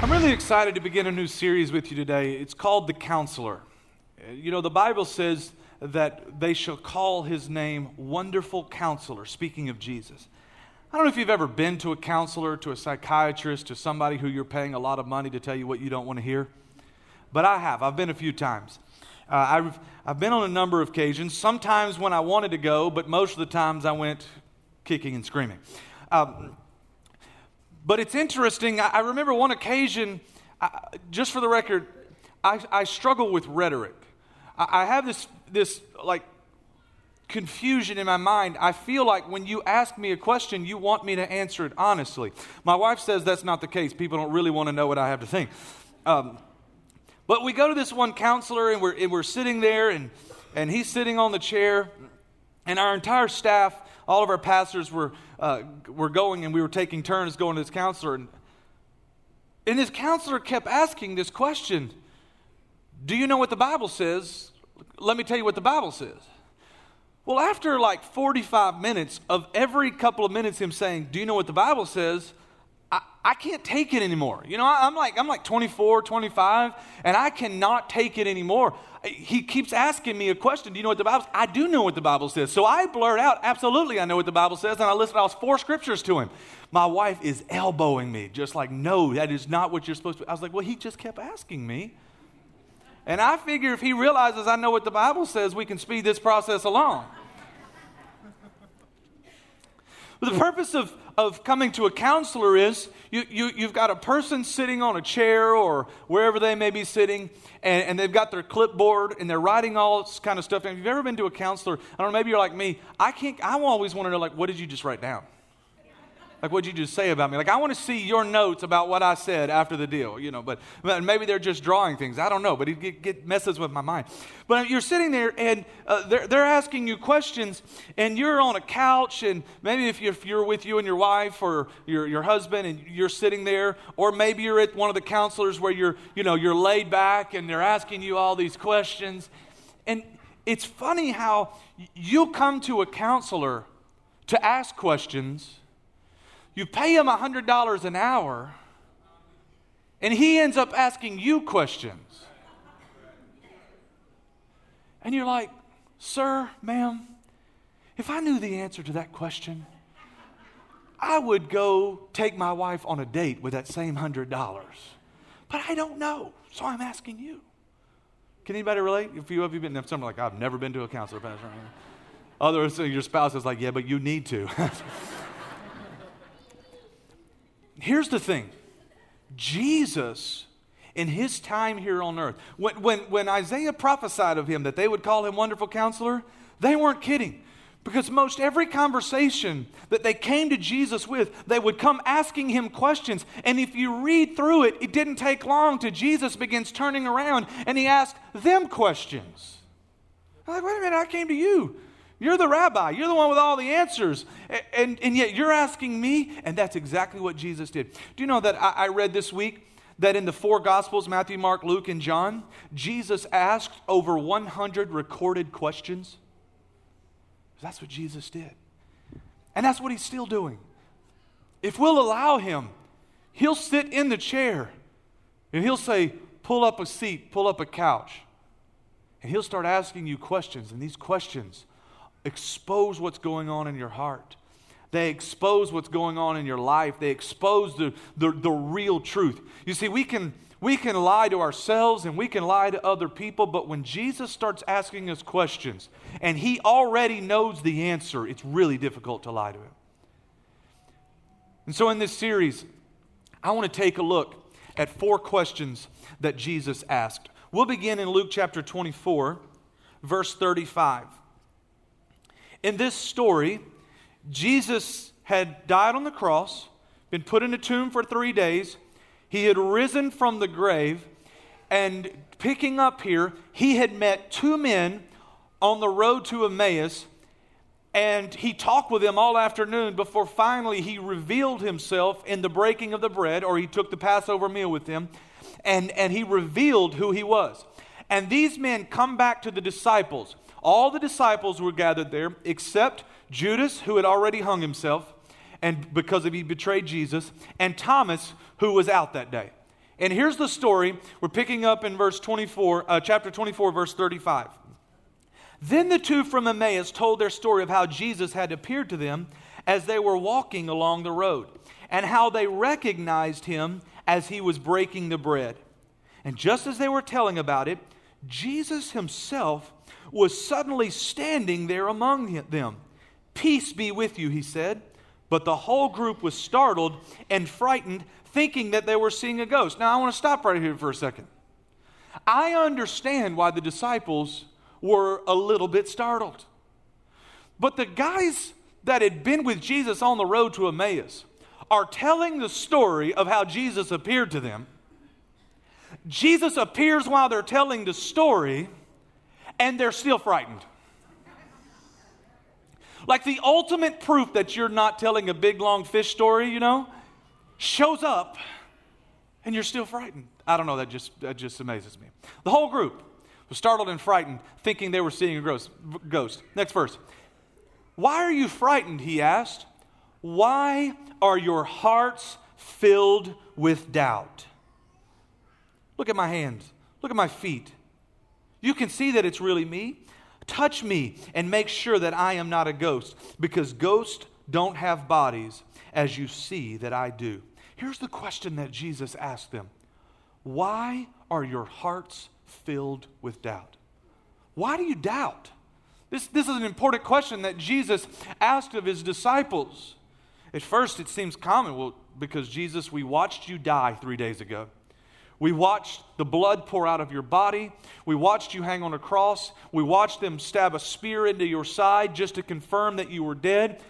I'm really excited to begin a new series with you today. It's called The Counselor. You know, the Bible says that they shall call his name Wonderful Counselor, speaking of Jesus. I don't know if you've ever been to a counselor, to a psychiatrist, to somebody who you're paying a lot of money to tell you what you don't want to hear, but I have. I've been a few times. Uh, I've, I've been on a number of occasions, sometimes when I wanted to go, but most of the times I went kicking and screaming. Um, but it's interesting. I, remember one occasion, just for the record, I, I struggle with rhetoric. I, I have this, this like confusion in my mind. I feel like when you ask me a question, you want me to answer it honestly. My wife says that's not the case. People don't really want to know what I have to think. Um, but we go to this one counselor, and we're, and we're sitting there, and, and he's sitting on the chair, and our entire staff, all of our pastors were uh, were going and we were taking turns going to this counselor. And, and this counselor kept asking this question Do you know what the Bible says? Let me tell you what the Bible says. Well, after like 45 minutes of every couple of minutes him saying, Do you know what the Bible says? I, can't take it anymore. You know, I, I'm like, I'm like 24, 25, and I cannot take it anymore. He keeps asking me a question. Do you know what the Bible says? I do know what the Bible says. So I blurt out, absolutely, I know what the Bible says. And I listed all four scriptures to him. My wife is elbowing me, just like, no, that is not what you're supposed to. I was like, well, he just kept asking me. And I figure if he realizes I know what the Bible says, we can speed this process along. But the purpose of, of coming to a counselor is you, you, you've got a person sitting on a chair or wherever they may be sitting, and, and they've got their clipboard and they're writing all this kind of stuff. And if you've ever been to a counselor, I don't know, maybe you're like me, I can't, I always want to know, like, what did you just write down? Like, what'd you just say about me? Like, I want to see your notes about what I said after the deal, you know, but, but maybe they're just drawing things. I don't know, but it get, messes with my mind. But you're sitting there and uh, they're, they're asking you questions, and you're on a couch, and maybe if you're, if you're with you and your wife or your, your husband and you're sitting there, or maybe you're at one of the counselors where you're, you know, you're laid back and they're asking you all these questions. And it's funny how you come to a counselor to ask questions you pay him $100 an hour, and he ends up asking you questions. And you're like, Sir, ma'am, if I knew the answer to that question, I would go take my wife on a date with that same $100. But I don't know, so I'm asking you. Can anybody relate? If you have you been, some are like, I've never been to a counselor. pastor. Others, your spouse is like, yeah, but you need to. here's the thing Jesus, in his time here on earth, when, when, when Isaiah prophesied of him that they would call him Wonderful Counselor, they weren't kidding. Because most every conversation that they came to Jesus with, they would come asking him questions. And if you read through it, it didn't take long to Jesus begins turning around and he asked them questions. I'm like, wait a minute, I came to you. You're the rabbi. You're the one with all the answers. And, and, and, yet you're asking me, and that's exactly what Jesus did. Do you know that I, I read this week that in the four Gospels Matthew, Mark, Luke, and John Jesus asked over 100 recorded questions? That's what Jesus did. And that's what he's still doing. If we'll allow him, he'll sit in the chair and he'll say, Pull up a seat, pull up a couch. And he'll start asking you questions. And these questions expose what's going on in your heart. They expose what's going on in your life. They expose the, the, the, real truth. You see, we can, we can lie to ourselves and we can lie to other people, but when Jesus starts asking us questions and he already knows the answer, it's really difficult to lie to him. And so in this series, I want to take a look at four questions that Jesus asked. We'll begin in Luke chapter 24, verse 35. In this story, Jesus had died on the cross, been put in a tomb for three days. He had risen from the grave, and picking up here, he had met two men on the road to Emmaus, and he talked with them all afternoon before finally he revealed himself in the breaking of the bread, or he took the Passover meal with them, and, and he revealed who he was. And these men come back to the disciples. All the disciples were gathered there except Judas, who had already hung himself and because of he betrayed Jesus, and Thomas, who was out that day. And here's the story. We're picking up in verse 24, uh, chapter 24, verse 35. Then the two from Emmaus told their story of how Jesus had appeared to them as they were walking along the road, and how they recognized him as he was breaking the bread. And just as they were telling about it, Jesus himself was suddenly standing there among them. Peace be with you, he said. But the whole group was startled and frightened, thinking that they were seeing a ghost. Now, I want to stop right here for a second. I understand why the disciples were a little bit startled. But the guys that had been with Jesus on the road to Emmaus are telling the story of how Jesus appeared to them. Jesus appears while they're telling the story, and they're still frightened. Like the ultimate proof that you're not telling a big long fish story, you know, shows up and you're still frightened. I don't know, that just, that just amazes me. The whole group was startled and frightened, thinking they were seeing a ghost. Next verse. Why are you frightened? He asked. Why are your hearts filled with doubt? Look at my hands. Look at my feet. You can see that it's really me. Touch me and make sure that I am not a ghost, because ghosts don't have bodies, as you see that I do. Here's the question that Jesus asked them Why are your hearts filled with doubt? Why do you doubt? This, this is an important question that Jesus asked of his disciples. At first, it seems common. Well, because Jesus, we watched you die three days ago. We watched the blood pour out of your body. We watched you hang on a cross. We watched them stab a spear into your side just to confirm that you were dead.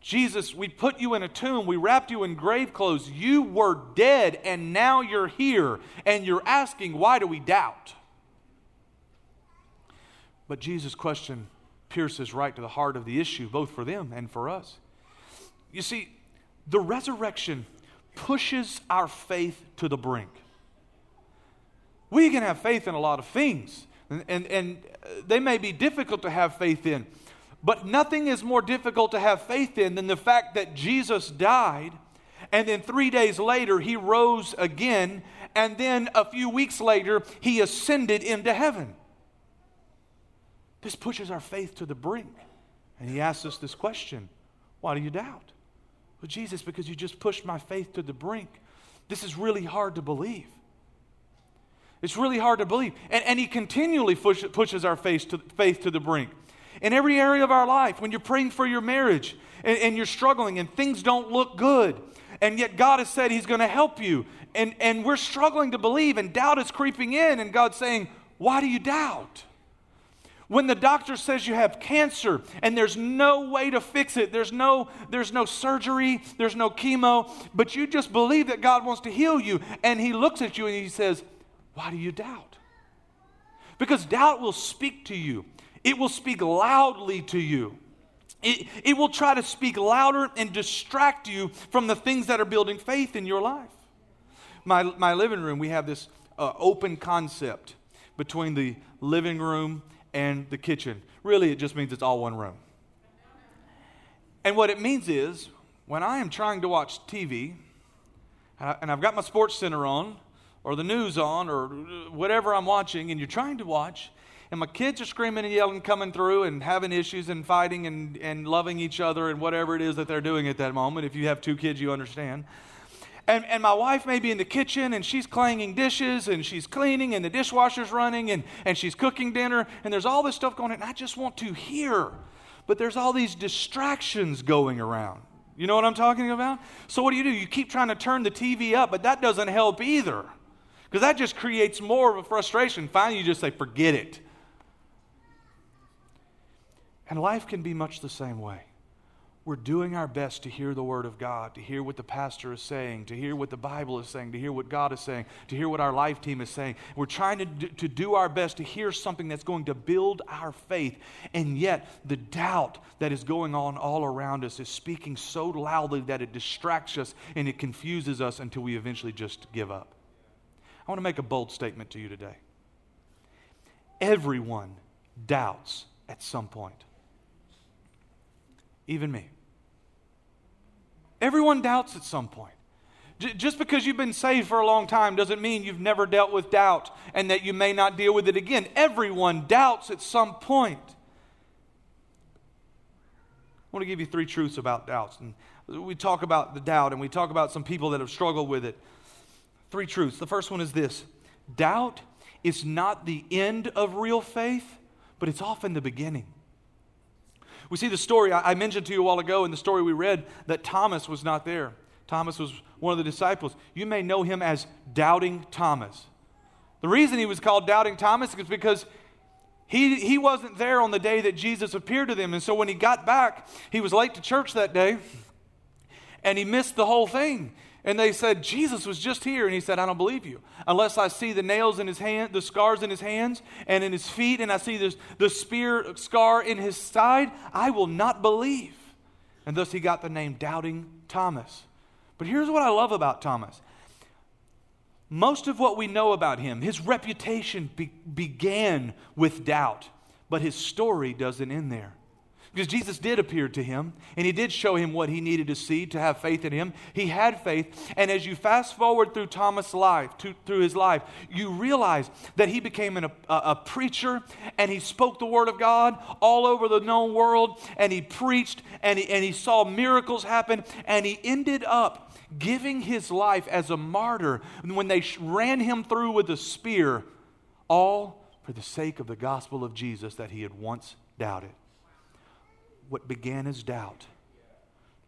Jesus, we put you in a tomb. We wrapped you in grave clothes. You were dead, and now you're here. And you're asking, why do we doubt? But Jesus' question pierces right to the heart of the issue, both for them and for us. You see, the resurrection pushes our faith to the brink. We can have faith in a lot of things, and, and, and they may be difficult to have faith in. But nothing is more difficult to have faith in than the fact that Jesus died, and then three days later, he rose again, and then a few weeks later, he ascended into heaven. This pushes our faith to the brink. And he asks us this question Why do you doubt? Well, Jesus, because you just pushed my faith to the brink. This is really hard to believe. It's really hard to believe. And, and he continually push, pushes our faith to, faith to the brink. In every area of our life, when you're praying for your marriage and, and you're struggling and things don't look good, and yet God has said He's going to help you, and, and we're struggling to believe, and doubt is creeping in, and God's saying, Why do you doubt? When the doctor says you have cancer and there's no way to fix it, there's no, there's no surgery, there's no chemo, but you just believe that God wants to heal you, and He looks at you and He says, why do you doubt? Because doubt will speak to you, it will speak loudly to you. It, it will try to speak louder and distract you from the things that are building faith in your life. My, my living room, we have this uh, open concept between the living room and the kitchen. Really, it just means it's all one room. And what it means is, when I am trying to watch TV, and I've got my sports center on, or the news on or uh, whatever I'm watching, and you're trying to watch, and my kids are screaming and yelling, coming through, and having issues and fighting and, and loving each other and whatever it is that they're doing at that moment. If you have two kids, you understand. And, and my wife may be in the kitchen and she's clanging dishes and she's cleaning and the dishwasher's running and, and she's cooking dinner and there's all this stuff going on. And I just want to hear, but there's all these distractions going around. You know what I'm talking about? So, what do you do? You keep trying to turn the TV up, but that doesn't help either. Because that just creates more of a frustration. Finally, you just say, forget it. And life can be much the same way. We're doing our best to hear the Word of God, to hear what the pastor is saying, to hear what the Bible is saying, to hear what God is saying, to hear what our life team is saying. We're trying to do, to do our best to hear something that's going to build our faith. And yet, the doubt that is going on all around us is speaking so loudly that it distracts us and it confuses us until we eventually just give up. I want to make a bold statement to you today. Everyone doubts at some point, even me. Everyone doubts at some point. Just because you've been saved for a long time doesn't mean you've never dealt with doubt and that you may not deal with it again. Everyone doubts at some point. I want to give you three truths about doubts. And we talk about the doubt and we talk about some people that have struggled with it. Three truths. The first one is this doubt is not the end of real faith, but it's often the beginning. We see the story I mentioned to you a while ago in the story we read that Thomas was not there. Thomas was one of the disciples. You may know him as Doubting Thomas. The reason he was called Doubting Thomas is because he, he wasn't there on the day that Jesus appeared to them. And so when he got back, he was late to church that day and he missed the whole thing. And they said, Jesus was just here. And he said, I don't believe you. Unless I see the nails in his hand, the scars in his hands and in his feet, and I see this, the spear scar in his side, I will not believe. And thus he got the name Doubting Thomas. But here's what I love about Thomas. Most of what we know about him, his reputation be- began with doubt, but his story doesn't end there. Because Jesus did appear to him, and he did show him what he needed to see to have faith in him. He had faith, and as you fast forward through Thomas' life, to, through his life, you realize that he became an, a, a preacher, and he spoke the word of God all over the known world, and he preached, and he, and he saw miracles happen, and he ended up giving his life as a martyr when they ran him through with a spear, all for the sake of the gospel of Jesus that he had once doubted what began as doubt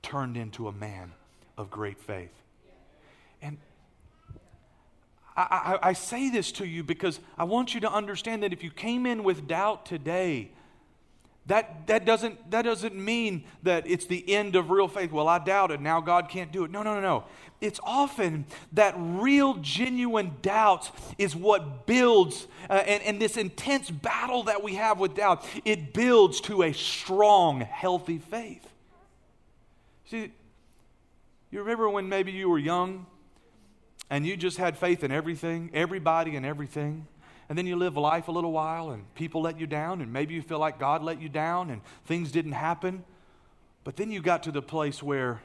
turned into a man of great faith. And I, I, I, say this to you because I want you to understand that if you came in with doubt today, that, that, doesn't, that doesn't mean that it's the end of real faith. Well, I doubted, now God can't do it. No, no, no, no. It's often that real, genuine doubt is what builds, uh, and, and this intense battle that we have with doubt, it builds to a strong, healthy faith. See, you remember when maybe you were young and you just had faith in everything, everybody, and everything? And then you live life a little while and people let you down and maybe you feel like God let you down and things didn't happen. But then you got to the place where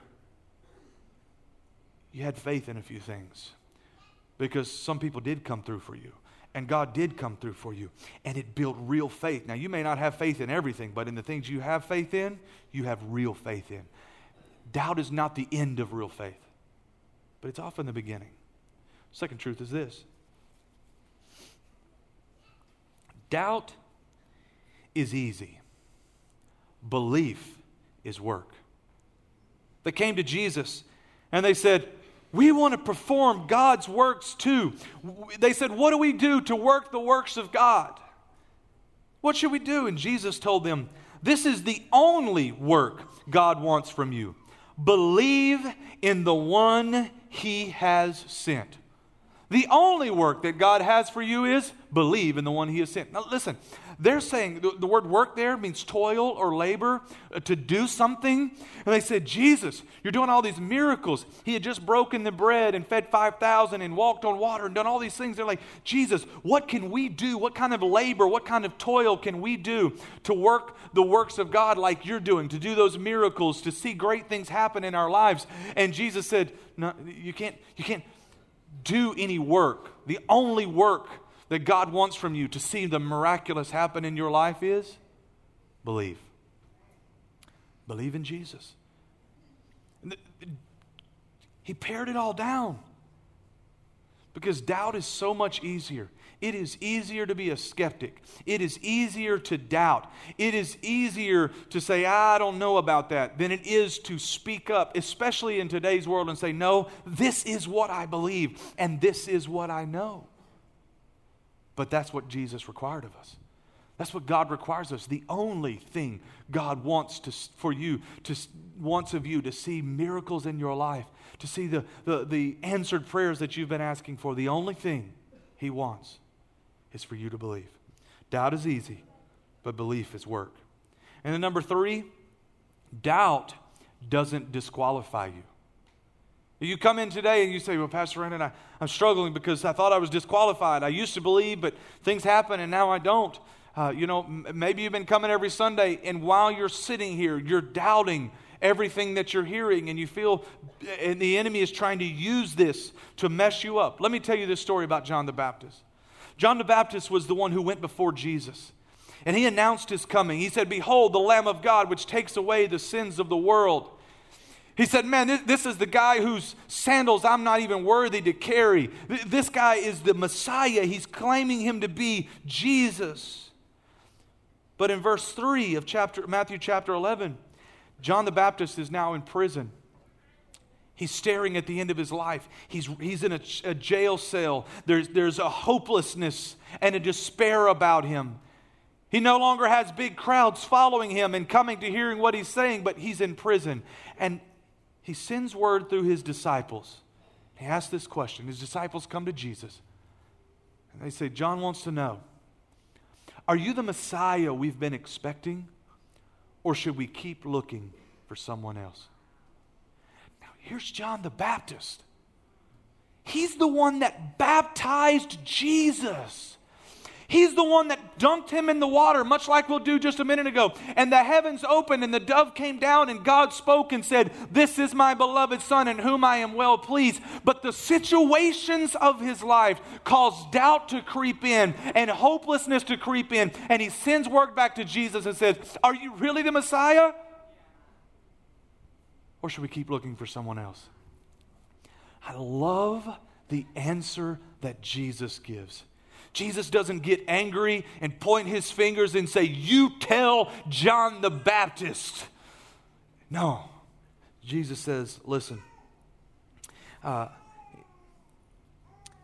you had faith in a few things because some people did come through for you and God did come through for you and it built real faith. Now, you may not have faith in everything, but in the things you have faith in, you have real faith in. Doubt is not the end of real faith, but it's often the beginning. Second truth is this Doubt is easy, belief is work. They came to Jesus and they said, We want to perform God's works too. They said, What do we do to work the works of God? What should we do? And Jesus told them, This is the only work God wants from you. Believe in the one he has sent. The only work that God has for you is believe in the one he has sent. Now, listen, they're saying the, the, word work there means toil or labor, uh, to do something. And they said, Jesus, you're doing all these miracles. He had just broken the bread and fed 5,000 and walked on water and done all these things. They're like, Jesus, what can we do? What kind of labor, what kind of toil can we do to work the works of God like you're doing, to do those miracles, to see great things happen in our lives? And Jesus said, No, you can't, you can't do any work. The only work that God wants from you to see the miraculous happen in your life is believe. Believe in Jesus. He pared it all down because doubt is so much easier. It is easier to be a skeptic. It is easier to doubt. It is easier to say, I don't know about that, than it is to speak up, especially in today's world, and say, No, this is what I believe, and this is what I know. But that's what Jesus required of us. That's what God requires us. The only thing God wants to, for you, to, wants of you to see miracles in your life, to see the, the, the answered prayers that you've been asking for. The only thing He wants is for you to believe. Doubt is easy, but belief is work. And then number three, doubt doesn't disqualify you. You come in today and you say, Well, Pastor Brandon, I, I'm struggling because I thought I was disqualified. I used to believe, but things happen and now I don't. Uh, you know, m- maybe you've been coming every Sunday, and while you're sitting here, you're doubting everything that you're hearing, and you feel, and the enemy is trying to use this to mess you up. Let me tell you this story about John the Baptist. John the Baptist was the one who went before Jesus. And he announced his coming. He said, Behold, the Lamb of God, which takes away the sins of the world. He said, Man, this, this, is the guy whose sandals I'm not even worthy to carry. This guy is the Messiah. He's claiming him to be Jesus. But in verse 3 of chapter, Matthew chapter 11, John the Baptist is now in prison. He's staring at the end of his life. He's, he's in a, a jail cell. There's, there's a hopelessness and a despair about him. He no longer has big crowds following him and coming to hearing what he's saying, but he's in prison. And he sends word through his disciples. He asks this question. His disciples come to Jesus and they say, John wants to know, are you the Messiah we've been expecting, or should we keep looking for someone else? Here's John the Baptist. He's the one that baptized Jesus. He's the one that dunked him in the water, much like we'll do just a minute ago. And the heavens opened, and the dove came down, and God spoke and said, This is my beloved Son, in whom I am well pleased. But the situations of his life caused doubt to creep in and hopelessness to creep in. And he sends word back to Jesus and says, Are you really the Messiah? Or should we keep looking for someone else? I love the answer that Jesus gives. Jesus doesn't get angry and point his fingers and say, You tell John the Baptist. No. Jesus says, Listen, uh,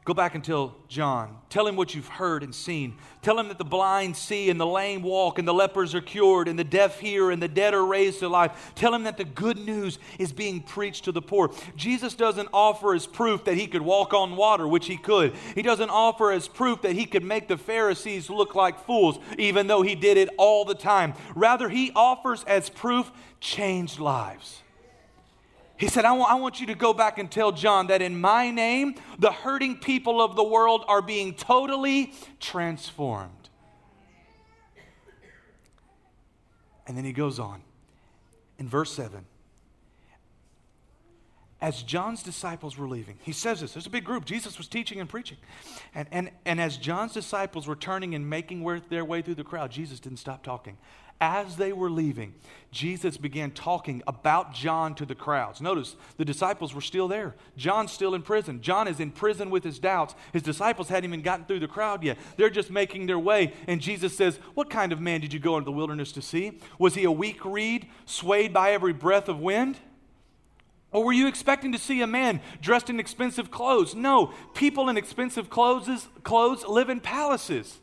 Go back and tell John. Tell him what you've heard and seen. Tell him that the blind see and the lame walk and the lepers are cured and the deaf hear and the dead are raised to life. Tell him that the good news is being preached to the poor. Jesus doesn't offer as proof that he could walk on water, which he could. He doesn't offer as proof that he could make the Pharisees look like fools, even though he did it all the time. Rather, he offers as proof changed lives. He said, I want, want you to go back and tell John that in my name, the hurting people of the world are being totally transformed. And then he goes on in verse 7. As John's disciples were leaving, he says this. There's a big group. Jesus was teaching and preaching. And, and, and as John's disciples were turning and making their way through the crowd, Jesus didn't stop talking as they were leaving, Jesus began talking about John to the crowds. Notice the disciples were still there. John's still in prison. John is in prison with his doubts. His disciples hadn't even gotten through the crowd yet. They're just making their way. And Jesus says, What kind of man did you go into the wilderness to see? Was he a weak reed, swayed by every breath of wind? Or were you expecting to see a man dressed in expensive clothes? No, people in expensive clothes, clothes live in palaces.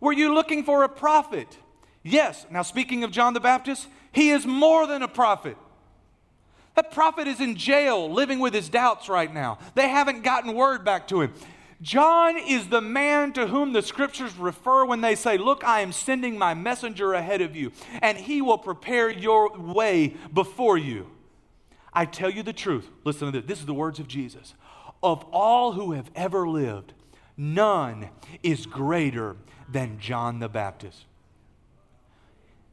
Were you looking for a prophet? Yes. Now, speaking of John the Baptist, he is more than a prophet. That prophet is in jail living with his doubts right now. They haven't gotten word back to him. John is the man to whom the scriptures refer when they say, Look, I am sending my messenger ahead of you, and he will prepare your way before you. I tell you the truth. Listen to this. This is the words of Jesus. Of all who have ever lived, none is greater than John the Baptist.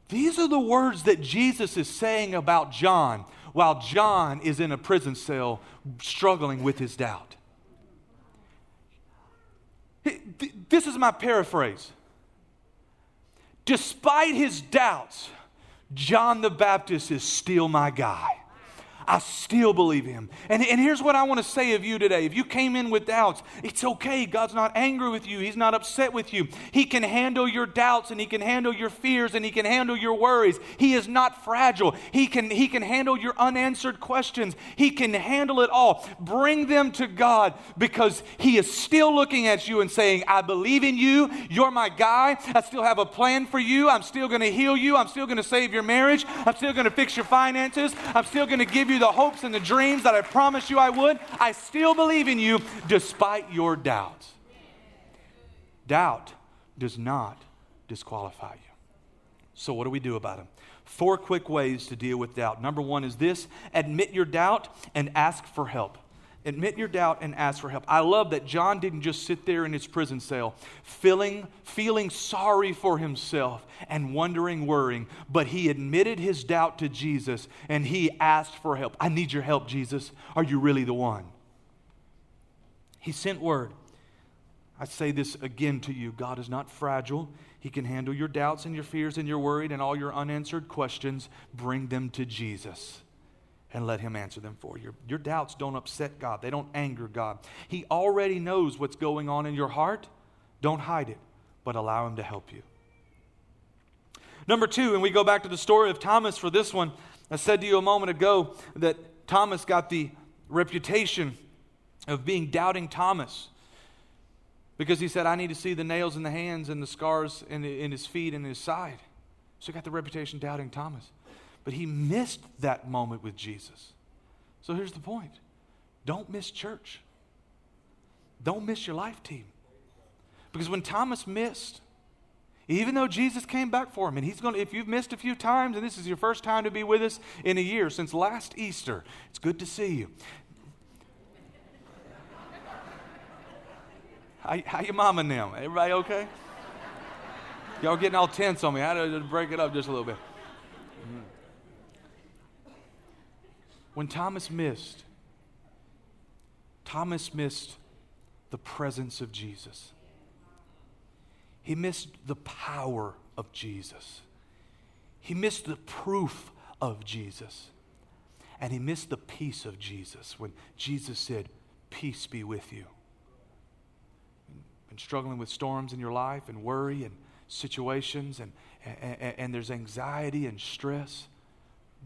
These are the words that Jesus is saying about John while John is in a prison cell struggling with his doubt. This is my paraphrase. Despite his doubts, John the Baptist is still my guy. I still believe him. And, and here's what I want to say of you today. If you came in with doubts, it's okay. God's not angry with you, He's not upset with you. He can handle your doubts and He can handle your fears and He can handle your worries. He is not fragile. He can, he can handle your unanswered questions. He can handle it all. Bring them to God because He is still looking at you and saying, I believe in you. You're my guy. I still have a plan for you. I'm still going to heal you. I'm still going to save your marriage. I'm still going to fix your finances. I'm still going to give you you the hopes and the dreams that I promised you I would, I still believe in you despite your doubts. Doubt does not disqualify you. So, what do we do about them? Four quick ways to deal with doubt. Number one is this admit your doubt and ask for help. Admit your doubt and ask for help. I love that John didn't just sit there in his prison cell feeling, feeling sorry for himself and wondering, worrying, but he admitted his doubt to Jesus and he asked for help. I need your help, Jesus. Are you really the one? He sent word. I say this again to you God is not fragile. He can handle your doubts and your fears and your worried and all your unanswered questions. Bring them to Jesus and let Him answer them for you. Your doubts don't upset God, they don't anger God. He already knows what's going on in your heart. Don't hide it, but allow Him to help you. Number two, and we go back to the story of Thomas for this one. I said to you a moment ago that Thomas got the reputation of being doubting Thomas because he said, I need to see the nails in the hands and the scars in, in his feet and his side. So he got the reputation doubting Thomas. But he missed that moment with Jesus. So here's the point don't miss church, don't miss your life team. Because when Thomas missed, even though Jesus came back for him, and he's going to, if you've missed a few times, and this is your first time to be with us in a year since last Easter, it's good to see you. How, how your mom and them? Everybody okay? Y'all getting all tense on me. I had to break it up just a little bit. When Thomas missed, Thomas missed the presence of Jesus. He missed the power of Jesus. He missed the proof of Jesus. And he missed the peace of Jesus when Jesus said, Peace be with you. And struggling with storms in your life and worry and situations and, and, and there's anxiety and stress.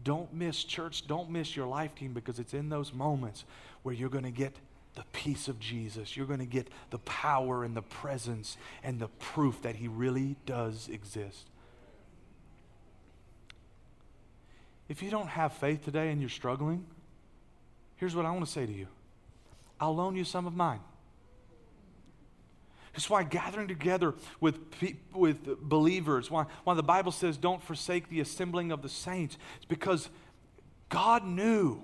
Don't miss church. Don't miss your life team because it's in those moments where you're going to get the peace of Jesus. You're going to get the power and the presence and the proof that He really does exist. If you don't have faith today and you're struggling, here's what I want to say to you I'll loan you some of mine. That's why gathering together with, with believers, why, why the Bible says don't forsake the assembling of the saints, it's because God knew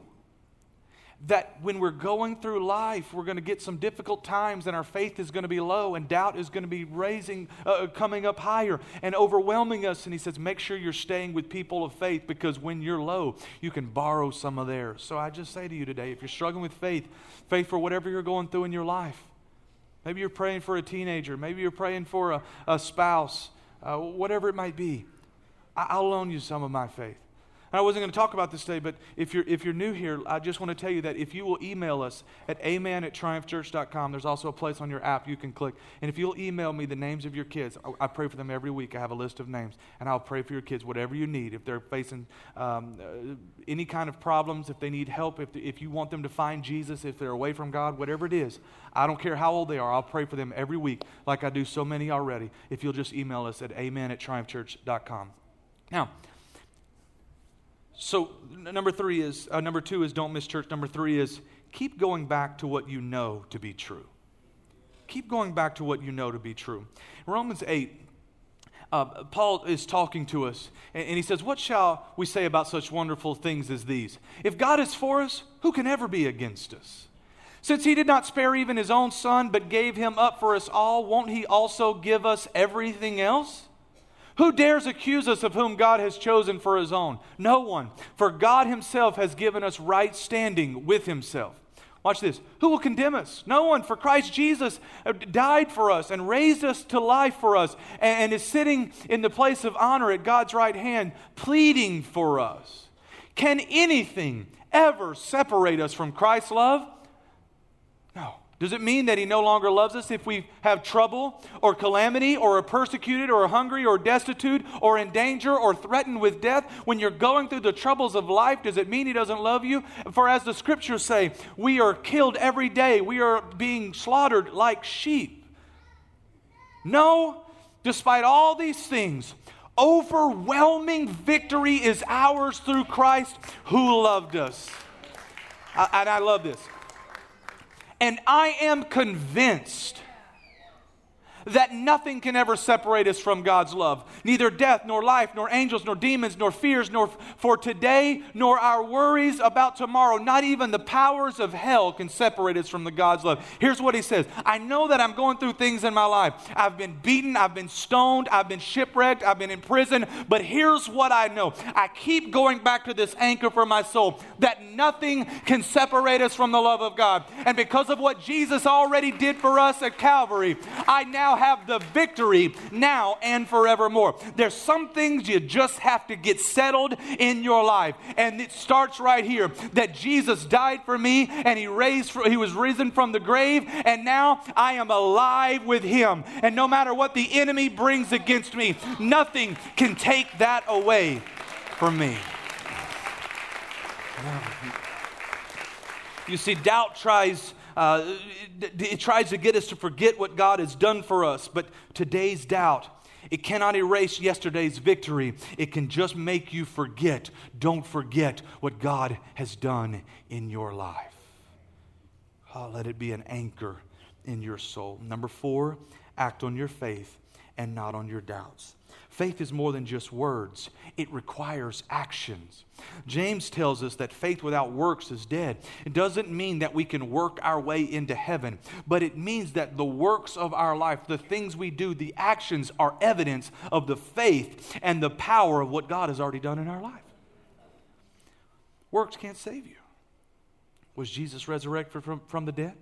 that when we're going through life, we're going to get some difficult times and our faith is going to be low and doubt is going to be raising, uh, coming up higher and overwhelming us. And he says, make sure you're staying with people of faith because when you're low, you can borrow some of theirs. So I just say to you today, if you're struggling with faith, faith for whatever you're going through in your life, Maybe you're praying for a teenager. Maybe you're praying for a, a spouse, uh, whatever it might be. I, I'll loan you some of my faith. I wasn't going to talk about this today, but if you're, if you're new here, I just want to tell you that if you will email us at amen at triumphchurch.com, there's also a place on your app you can click. And if you'll email me the names of your kids, I, I pray for them every week. I have a list of names, and I'll pray for your kids, whatever you need. If they're facing um, uh, any kind of problems, if they need help, if, if you want them to find Jesus, if they're away from God, whatever it is, I don't care how old they are, I'll pray for them every week, like I do so many already. If you'll just email us at amen at triumphchurch.com. Now, so, number three is, uh, number two is don't miss church. Number three is keep going back to what you know to be true. Keep going back to what you know to be true. Romans 8, uh, Paul is talking to us, and, and he says, What shall we say about such wonderful things as these? If God is for us, who can ever be against us? Since he did not spare even his own son, but gave him up for us all, won't he also give us everything else? Who dares accuse us of whom God has chosen for his own? No one. For God himself has given us right standing with himself. Watch this. Who will condemn us? No one. For Christ Jesus uh, died for us and raised us to life for us and, is sitting in the place of honor at God's right hand, pleading for us. Can anything ever separate us from Christ's love? No. Does it mean that he no longer loves us if we have trouble or calamity or are persecuted or are hungry or destitute or in danger or threatened with death? When you're going through the troubles of life, does it mean he doesn't love you? For as the scriptures say, we are killed every day, we are being slaughtered like sheep. No, despite all these things, overwhelming victory is ours through Christ who loved us. I, and I love this. And I am convinced that nothing can ever separate us from God's love. Neither death, nor life, nor angels, nor demons, nor fears, nor for today, nor our worries about tomorrow. Not even the powers of hell can separate us from the God's love. Here's what he says I know that I'm going through things in my life. I've been beaten, I've been stoned, I've been shipwrecked, I've been in prison, but here's what I know. I keep going back to this anchor for my soul that nothing can separate us from the love of God. And because of what Jesus already did for us at Calvary, I now have the victory now and forevermore. There's some things you just have to get settled in your life. And it starts right here that Jesus died for me and he raised for, he was risen from the grave and now I am alive with him. And no matter what the enemy brings against me, nothing can take that away from me. You see, doubt tries uh, it tries to get us to forget what God has done for us. But today's doubt, it cannot erase yesterday's victory. It can just make you forget. Don't forget what God has done in your life. Oh, let it be an anchor in your soul. Number four, act on your faith and not on your doubts. Faith is more than just words, it requires actions. James tells us that faith without works is dead. It doesn't mean that we can work our way into heaven, but it means that the works of our life, the things we do, the actions are evidence of the faith and the power of what God has already done in our life. Works can't save you. Was Jesus resurrected from, from the dead?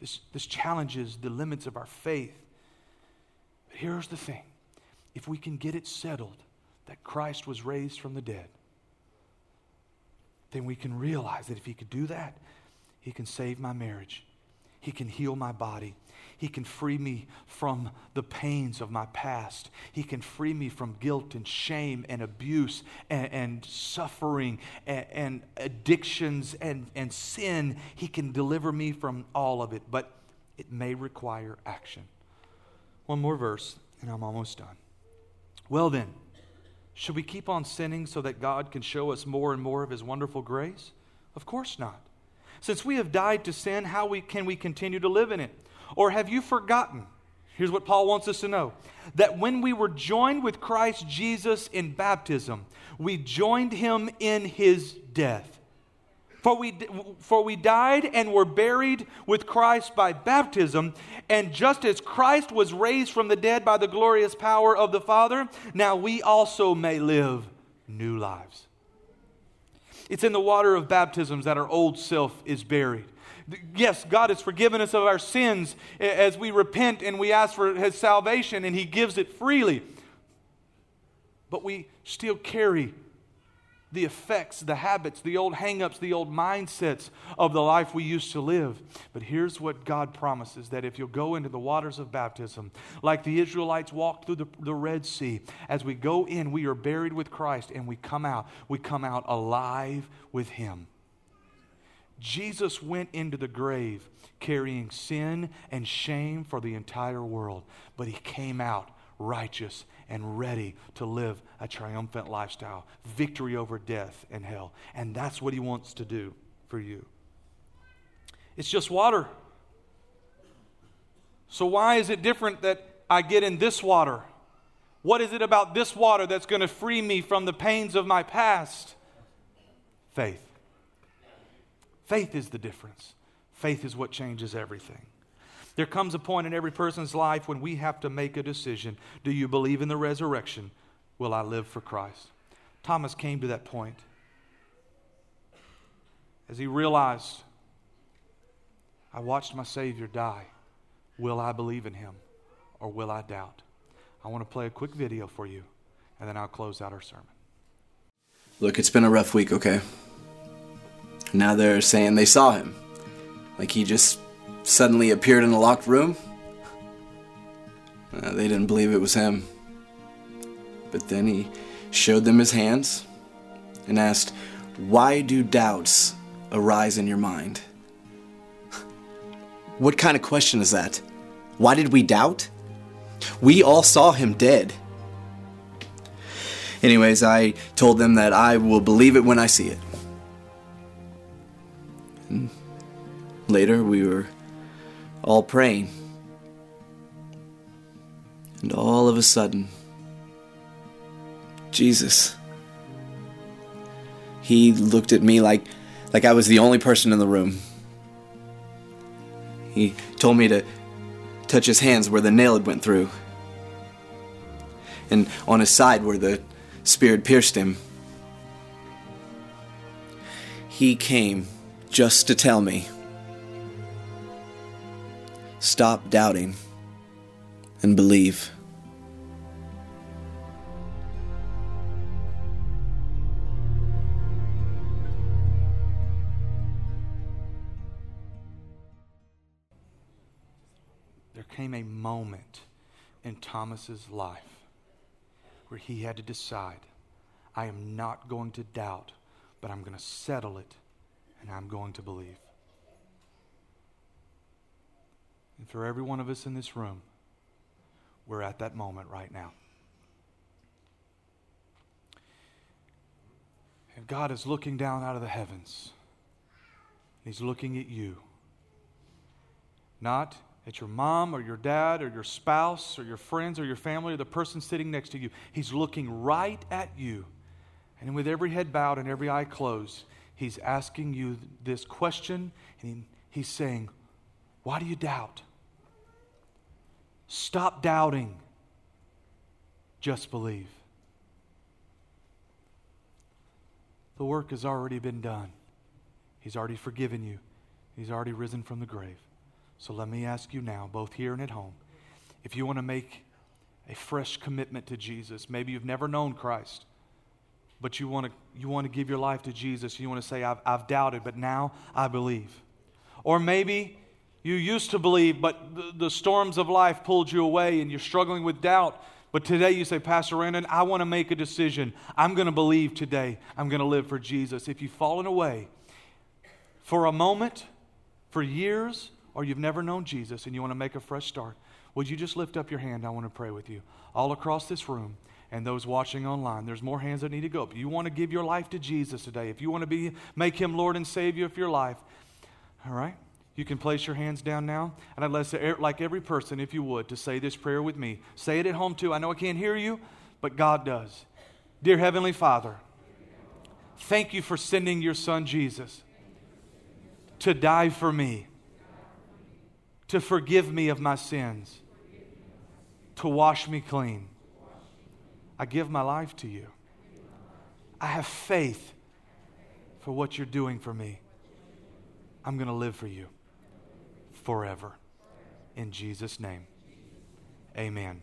This, this challenges the limits of our faith. But here's the thing if we can get it settled that Christ was raised from the dead, then we can realize that if He could do that, He can save my marriage, He can heal my body. He can free me from the pains of my past. He can free me from guilt and shame and abuse and, and suffering and, and addictions and, and sin. He can deliver me from all of it, but it may require action. One more verse, and I'm almost done. Well, then, should we keep on sinning so that God can show us more and more of His wonderful grace? Of course not. Since we have died to sin, how we, can we continue to live in it? Or have you forgotten? Here's what Paul wants us to know that when we were joined with Christ Jesus in baptism, we joined him in his death. For we, for we died and were buried with Christ by baptism, and just as Christ was raised from the dead by the glorious power of the Father, now we also may live new lives. It's in the water of baptisms that our old self is buried. Yes, God has forgiven us of our sins as we repent and we ask for His salvation, and He gives it freely. But we still carry the effects, the habits, the old hangups, the old mindsets of the life we used to live. But here's what God promises that if you'll go into the waters of baptism, like the Israelites walked through the, the Red Sea, as we go in, we are buried with Christ and we come out. We come out alive with Him. Jesus went into the grave carrying sin and shame for the entire world, but He came out righteous and ready to live a triumphant lifestyle, victory over death and hell. And that's what He wants to do for you. It's just water. So, why is it different that I get in this water? What is it about this water that's going to free me from the pains of my past? Faith. Faith is the difference. Faith is what changes everything. There comes a point in every person's life when we have to make a decision. Do you believe in the resurrection? Will I live for Christ? Thomas came to that point as he realized, I watched my Savior die. Will I believe in him or will I doubt? I want to play a quick video for you and then I'll close out our sermon. Look, it's been a rough week, okay? Now they're saying they saw him. Like he just suddenly appeared in a locked room. Uh, they didn't believe it was him. But then he showed them his hands and asked, Why do doubts arise in your mind? what kind of question is that? Why did we doubt? We all saw him dead. Anyways, I told them that I will believe it when I see it. And hmm. later, we were all praying. And all of a sudden, Jesus, he looked at me like, like I was the only person in the room. He told me to touch his hands where the nail had went through, and on his side where the spear had pierced him. He came just to tell me stop doubting and believe. There came a moment in Thomas's life where he had to decide I am not going to doubt, but I'm going to settle it and I'm going to believe. And for every one of us in this room, we're at that moment right now. And God is looking down out of the heavens. He's looking at you. Not at your mom or your dad or your spouse or your friends or your family or the person sitting next to you. He's looking right at you. And with every head bowed and every eye closed, he's asking you this question and he's saying, Why do you doubt? Stop doubting. Just believe. The work has already been done. He's already forgiven you. He's already risen from the grave. So let me ask you now, both here and at home, if you want to make a fresh commitment to Jesus, maybe you've never known Christ, but you want to, you want to give your life to Jesus. You want to say, I've, I've doubted, but now I believe. Or maybe you used to believe, but the, the storms of life pulled you away and you're struggling with doubt. But today you say, Pastor Randon, I want to make a decision. I'm going to believe today. I'm going to live for Jesus. If you've fallen away for a moment, for years, or you've never known Jesus and you want to make a fresh start, would you just lift up your hand? I want to pray with you. All across this room and those watching online, there's more hands that need to go up. You want to give your life to Jesus today. If you want to be make him Lord and Savior of your life, all right? You can place your hands down now. And I'd like every person, if you would, to say this prayer with me. Say it at home too. I know I can't hear you, but God does. Dear Heavenly Father, thank you for sending your Son Jesus to die for me, to forgive me of my sins, to wash me clean. I give my life to you. I have faith for what you're doing for me. I'm going to live for you forever. In Jesus' name, amen.